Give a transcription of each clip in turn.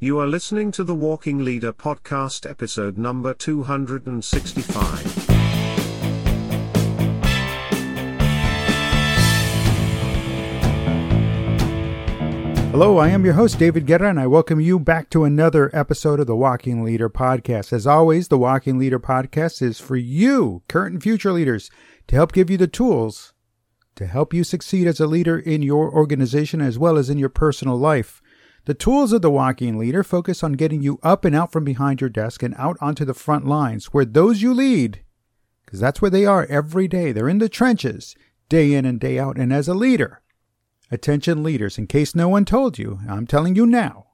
You are listening to the Walking Leader podcast, episode number 265. Hello, I am your host, David Guerra, and I welcome you back to another episode of the Walking Leader Podcast. As always, the Walking Leader Podcast is for you, current and future leaders, to help give you the tools to help you succeed as a leader in your organization as well as in your personal life. The tools of the Walking Leader focus on getting you up and out from behind your desk and out onto the front lines where those you lead, because that's where they are every day, they're in the trenches, day in and day out. And as a leader, Attention leaders, in case no one told you, I'm telling you now.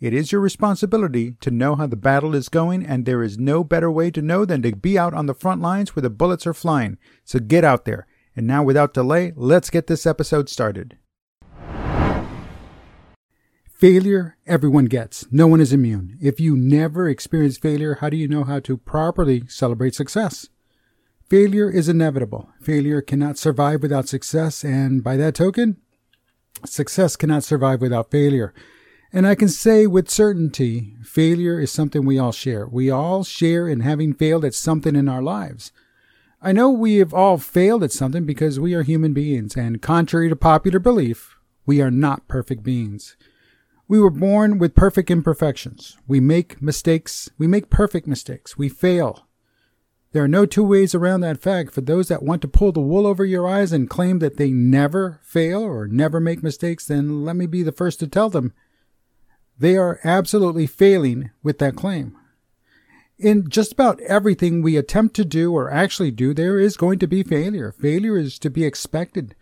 It is your responsibility to know how the battle is going, and there is no better way to know than to be out on the front lines where the bullets are flying. So get out there. And now, without delay, let's get this episode started. Failure, everyone gets. No one is immune. If you never experience failure, how do you know how to properly celebrate success? Failure is inevitable. Failure cannot survive without success, and by that token, Success cannot survive without failure. And I can say with certainty, failure is something we all share. We all share in having failed at something in our lives. I know we have all failed at something because we are human beings, and contrary to popular belief, we are not perfect beings. We were born with perfect imperfections. We make mistakes. We make perfect mistakes. We fail. There are no two ways around that fact. For those that want to pull the wool over your eyes and claim that they never fail or never make mistakes, then let me be the first to tell them they are absolutely failing with that claim. In just about everything we attempt to do or actually do, there is going to be failure. Failure is to be expected.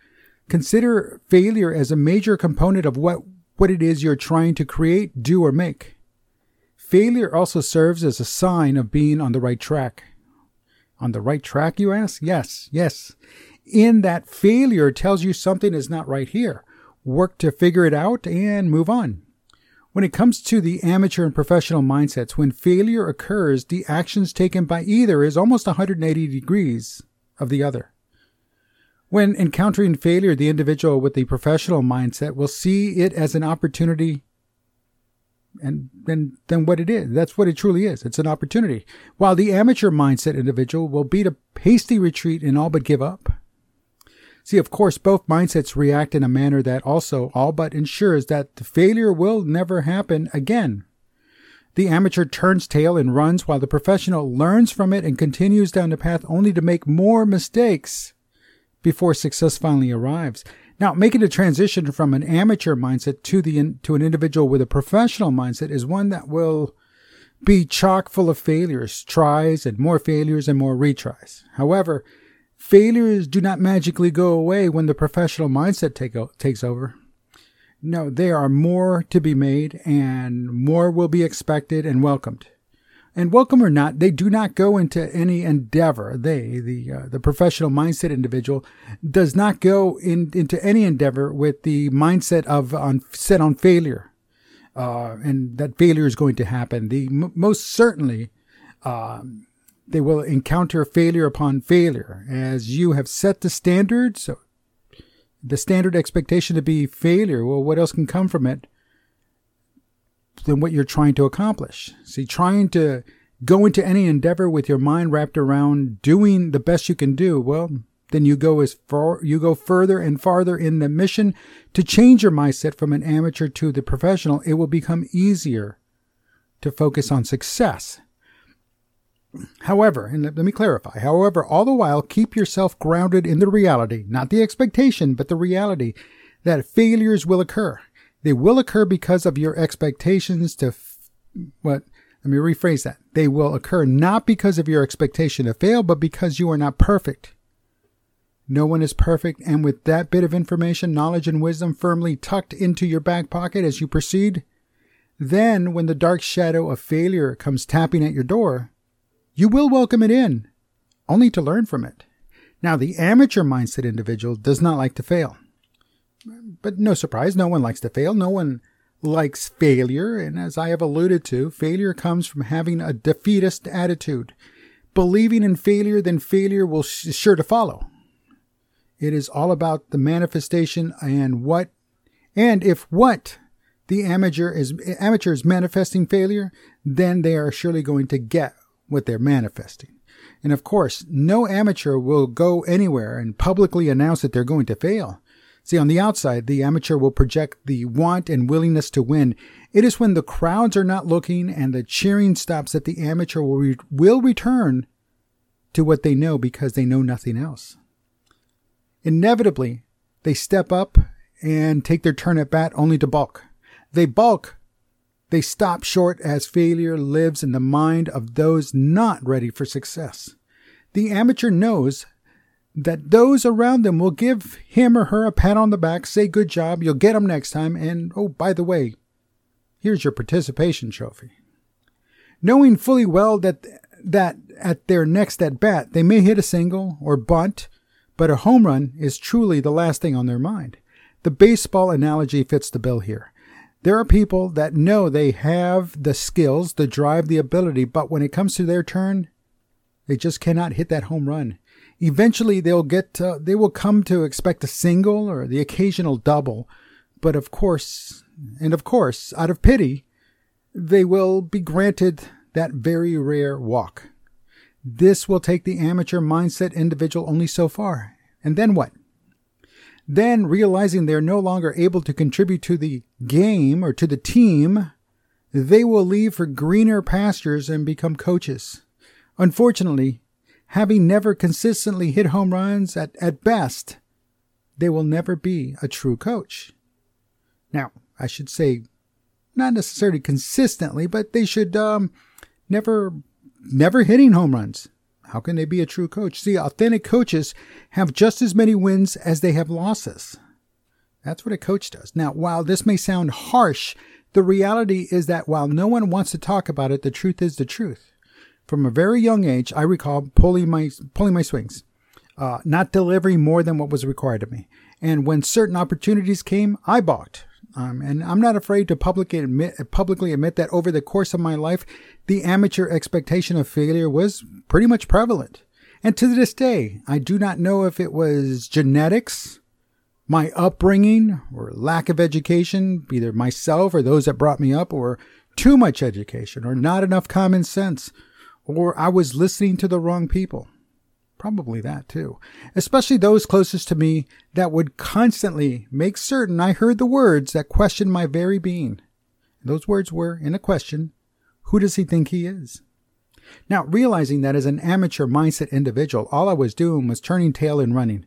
Consider failure as a major component of what, what it is you're trying to create, do, or make. Failure also serves as a sign of being on the right track. On the right track, you ask? Yes, yes. In that failure tells you something is not right here. Work to figure it out and move on. When it comes to the amateur and professional mindsets, when failure occurs, the actions taken by either is almost 180 degrees of the other. When encountering failure, the individual with the professional mindset will see it as an opportunity and then what it is. That's what it truly is. It's an opportunity. While the amateur mindset individual will beat a hasty retreat and all but give up. See, of course, both mindsets react in a manner that also all but ensures that the failure will never happen again. The amateur turns tail and runs while the professional learns from it and continues down the path only to make more mistakes before success finally arrives. Now, making a transition from an amateur mindset to the to an individual with a professional mindset is one that will be chock full of failures, tries, and more failures and more retries. However, failures do not magically go away when the professional mindset take, takes over. No, there are more to be made, and more will be expected and welcomed and welcome or not, they do not go into any endeavor. They, the uh, the professional mindset individual, does not go in, into any endeavor with the mindset of on set on failure, uh, and that failure is going to happen. The m- most certainly. Um, they will encounter failure upon failure as you have set the standard. So, the standard expectation to be failure. Well, what else can come from it? Than what you're trying to accomplish. See, trying to go into any endeavor with your mind wrapped around doing the best you can do, well, then you go as far, you go further and farther in the mission to change your mindset from an amateur to the professional. It will become easier to focus on success. However, and let me clarify, however, all the while keep yourself grounded in the reality, not the expectation, but the reality that failures will occur. They will occur because of your expectations to f- what let me rephrase that. They will occur not because of your expectation to fail, but because you are not perfect. No one is perfect, and with that bit of information, knowledge, and wisdom firmly tucked into your back pocket as you proceed, then when the dark shadow of failure comes tapping at your door, you will welcome it in, only to learn from it. Now, the amateur mindset individual does not like to fail. But no surprise, no one likes to fail. No one likes failure. And as I have alluded to, failure comes from having a defeatist attitude. Believing in failure, then failure will sure to follow. It is all about the manifestation and what, and if what the amateur is amateur is manifesting failure, then they are surely going to get what they're manifesting. And of course, no amateur will go anywhere and publicly announce that they're going to fail. See, on the outside, the amateur will project the want and willingness to win. It is when the crowds are not looking and the cheering stops that the amateur will, re- will return to what they know because they know nothing else. Inevitably, they step up and take their turn at bat only to balk. They balk. They stop short as failure lives in the mind of those not ready for success. The amateur knows that those around them will give him or her a pat on the back, say good job, you'll get them next time, and oh, by the way, here's your participation trophy. Knowing fully well that that at their next at bat they may hit a single or bunt, but a home run is truly the last thing on their mind. The baseball analogy fits the bill here. There are people that know they have the skills, the drive, the ability, but when it comes to their turn, they just cannot hit that home run. Eventually, they'll get to, they will come to expect a single or the occasional double, but of course, and of course, out of pity, they will be granted that very rare walk. This will take the amateur mindset individual only so far. And then what? Then, realizing they're no longer able to contribute to the game or to the team, they will leave for greener pastures and become coaches. Unfortunately, having never consistently hit home runs at, at best, they will never be a true coach. Now, I should say, not necessarily consistently, but they should um, never, never hitting home runs. How can they be a true coach? See, authentic coaches have just as many wins as they have losses. That's what a coach does. Now, while this may sound harsh, the reality is that while no one wants to talk about it, the truth is the truth. From a very young age, I recall pulling my pulling my swings, uh, not delivering more than what was required of me. And when certain opportunities came, I balked. Um, and I'm not afraid to publicly admit, publicly admit that over the course of my life, the amateur expectation of failure was pretty much prevalent. And to this day, I do not know if it was genetics, my upbringing, or lack of education, either myself or those that brought me up, or too much education, or not enough common sense, or I was listening to the wrong people. Probably that too. Especially those closest to me that would constantly make certain I heard the words that questioned my very being. Those words were, in a question, who does he think he is? Now, realizing that as an amateur mindset individual, all I was doing was turning tail and running.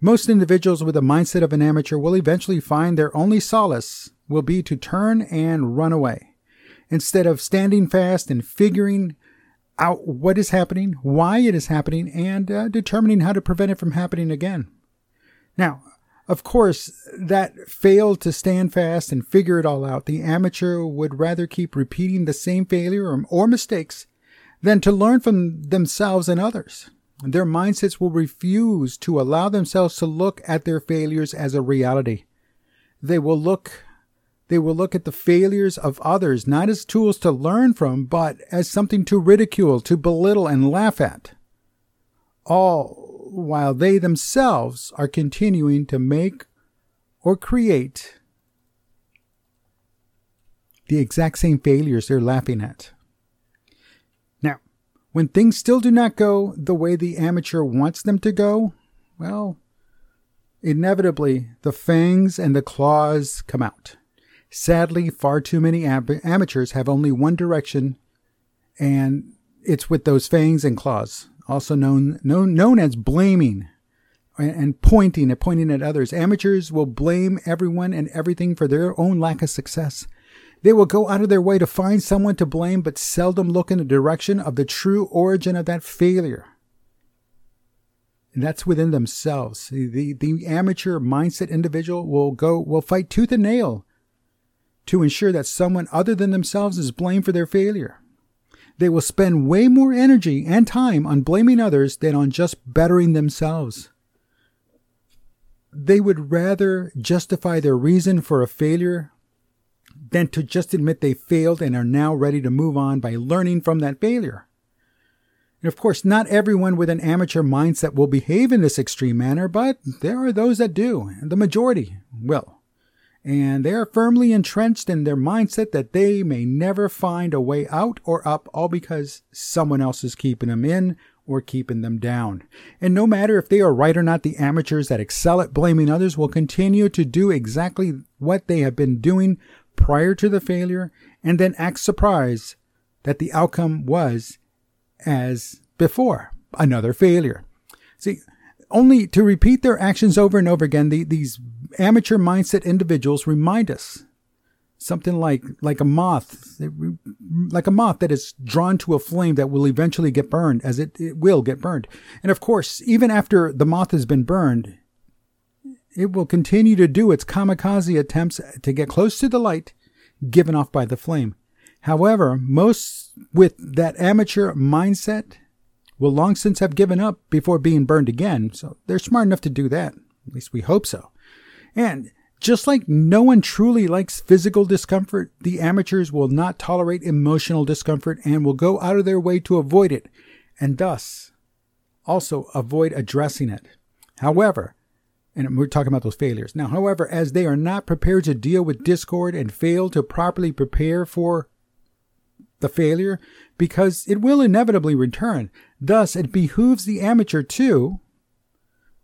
Most individuals with the mindset of an amateur will eventually find their only solace will be to turn and run away. Instead of standing fast and figuring out what is happening, why it is happening, and uh, determining how to prevent it from happening again. Now, of course, that failed to stand fast and figure it all out. The amateur would rather keep repeating the same failure or, or mistakes than to learn from themselves and others. Their mindsets will refuse to allow themselves to look at their failures as a reality. They will look they will look at the failures of others not as tools to learn from, but as something to ridicule, to belittle, and laugh at. All while they themselves are continuing to make or create the exact same failures they're laughing at. Now, when things still do not go the way the amateur wants them to go, well, inevitably the fangs and the claws come out. Sadly, far too many am- amateurs have only one direction, and it's with those fangs and claws, also known known, known as blaming and, and pointing and pointing at others. Amateurs will blame everyone and everything for their own lack of success. They will go out of their way to find someone to blame, but seldom look in the direction of the true origin of that failure. And that's within themselves. The, the, the amateur mindset individual will go, will fight tooth and nail to ensure that someone other than themselves is blamed for their failure. They will spend way more energy and time on blaming others than on just bettering themselves. They would rather justify their reason for a failure than to just admit they failed and are now ready to move on by learning from that failure. And of course, not everyone with an amateur mindset will behave in this extreme manner, but there are those that do, and the majority will. And they are firmly entrenched in their mindset that they may never find a way out or up, all because someone else is keeping them in or keeping them down. And no matter if they are right or not, the amateurs that excel at blaming others will continue to do exactly what they have been doing prior to the failure and then act surprised that the outcome was as before another failure. See, only to repeat their actions over and over again, the, these amateur mindset individuals remind us something like like a moth like a moth that is drawn to a flame that will eventually get burned as it, it will get burned. And of course even after the moth has been burned it will continue to do its kamikaze attempts to get close to the light given off by the flame. However most with that amateur mindset will long since have given up before being burned again. So they're smart enough to do that. At least we hope so and just like no one truly likes physical discomfort, the amateurs will not tolerate emotional discomfort and will go out of their way to avoid it, and thus also avoid addressing it. However, and we're talking about those failures. Now, however, as they are not prepared to deal with discord and fail to properly prepare for the failure, because it will inevitably return, thus it behooves the amateur to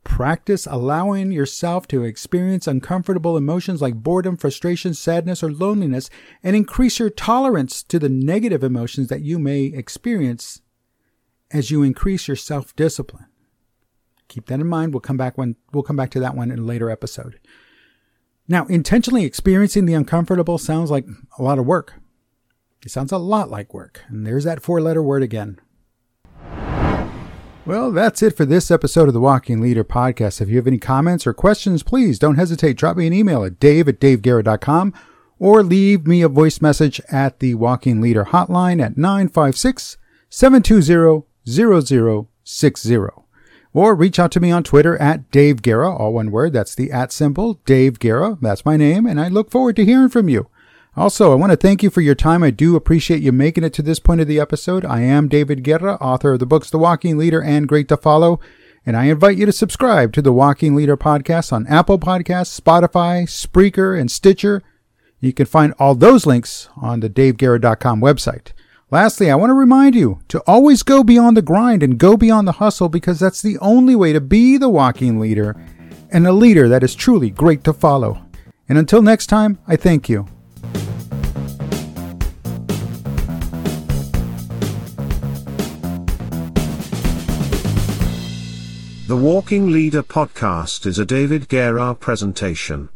Practice allowing yourself to experience uncomfortable emotions like boredom, frustration, sadness, or loneliness, and increase your tolerance to the negative emotions that you may experience as you increase your self discipline. Keep that in mind. We'll come back when we'll come back to that one in a later episode. Now, intentionally experiencing the uncomfortable sounds like a lot of work. It sounds a lot like work. And there's that four letter word again well, that's it for this episode of the Walking Leader podcast. If you have any comments or questions, please don't hesitate. Drop me an email at dave at daveguerra.com or leave me a voice message at the Walking Leader hotline at 956 720 0060. Or reach out to me on Twitter at Dave Guerra, all one word. That's the at symbol, Dave Guerra. That's my name, and I look forward to hearing from you. Also, I want to thank you for your time. I do appreciate you making it to this point of the episode. I am David Guerra, author of the books The Walking Leader and Great to Follow, and I invite you to subscribe to the Walking Leader podcast on Apple Podcasts, Spotify, Spreaker, and Stitcher. You can find all those links on the daveguerra.com website. Lastly, I want to remind you to always go beyond the grind and go beyond the hustle because that's the only way to be the walking leader and a leader that is truly great to follow. And until next time, I thank you. The Walking Leader podcast is a David Guerra presentation.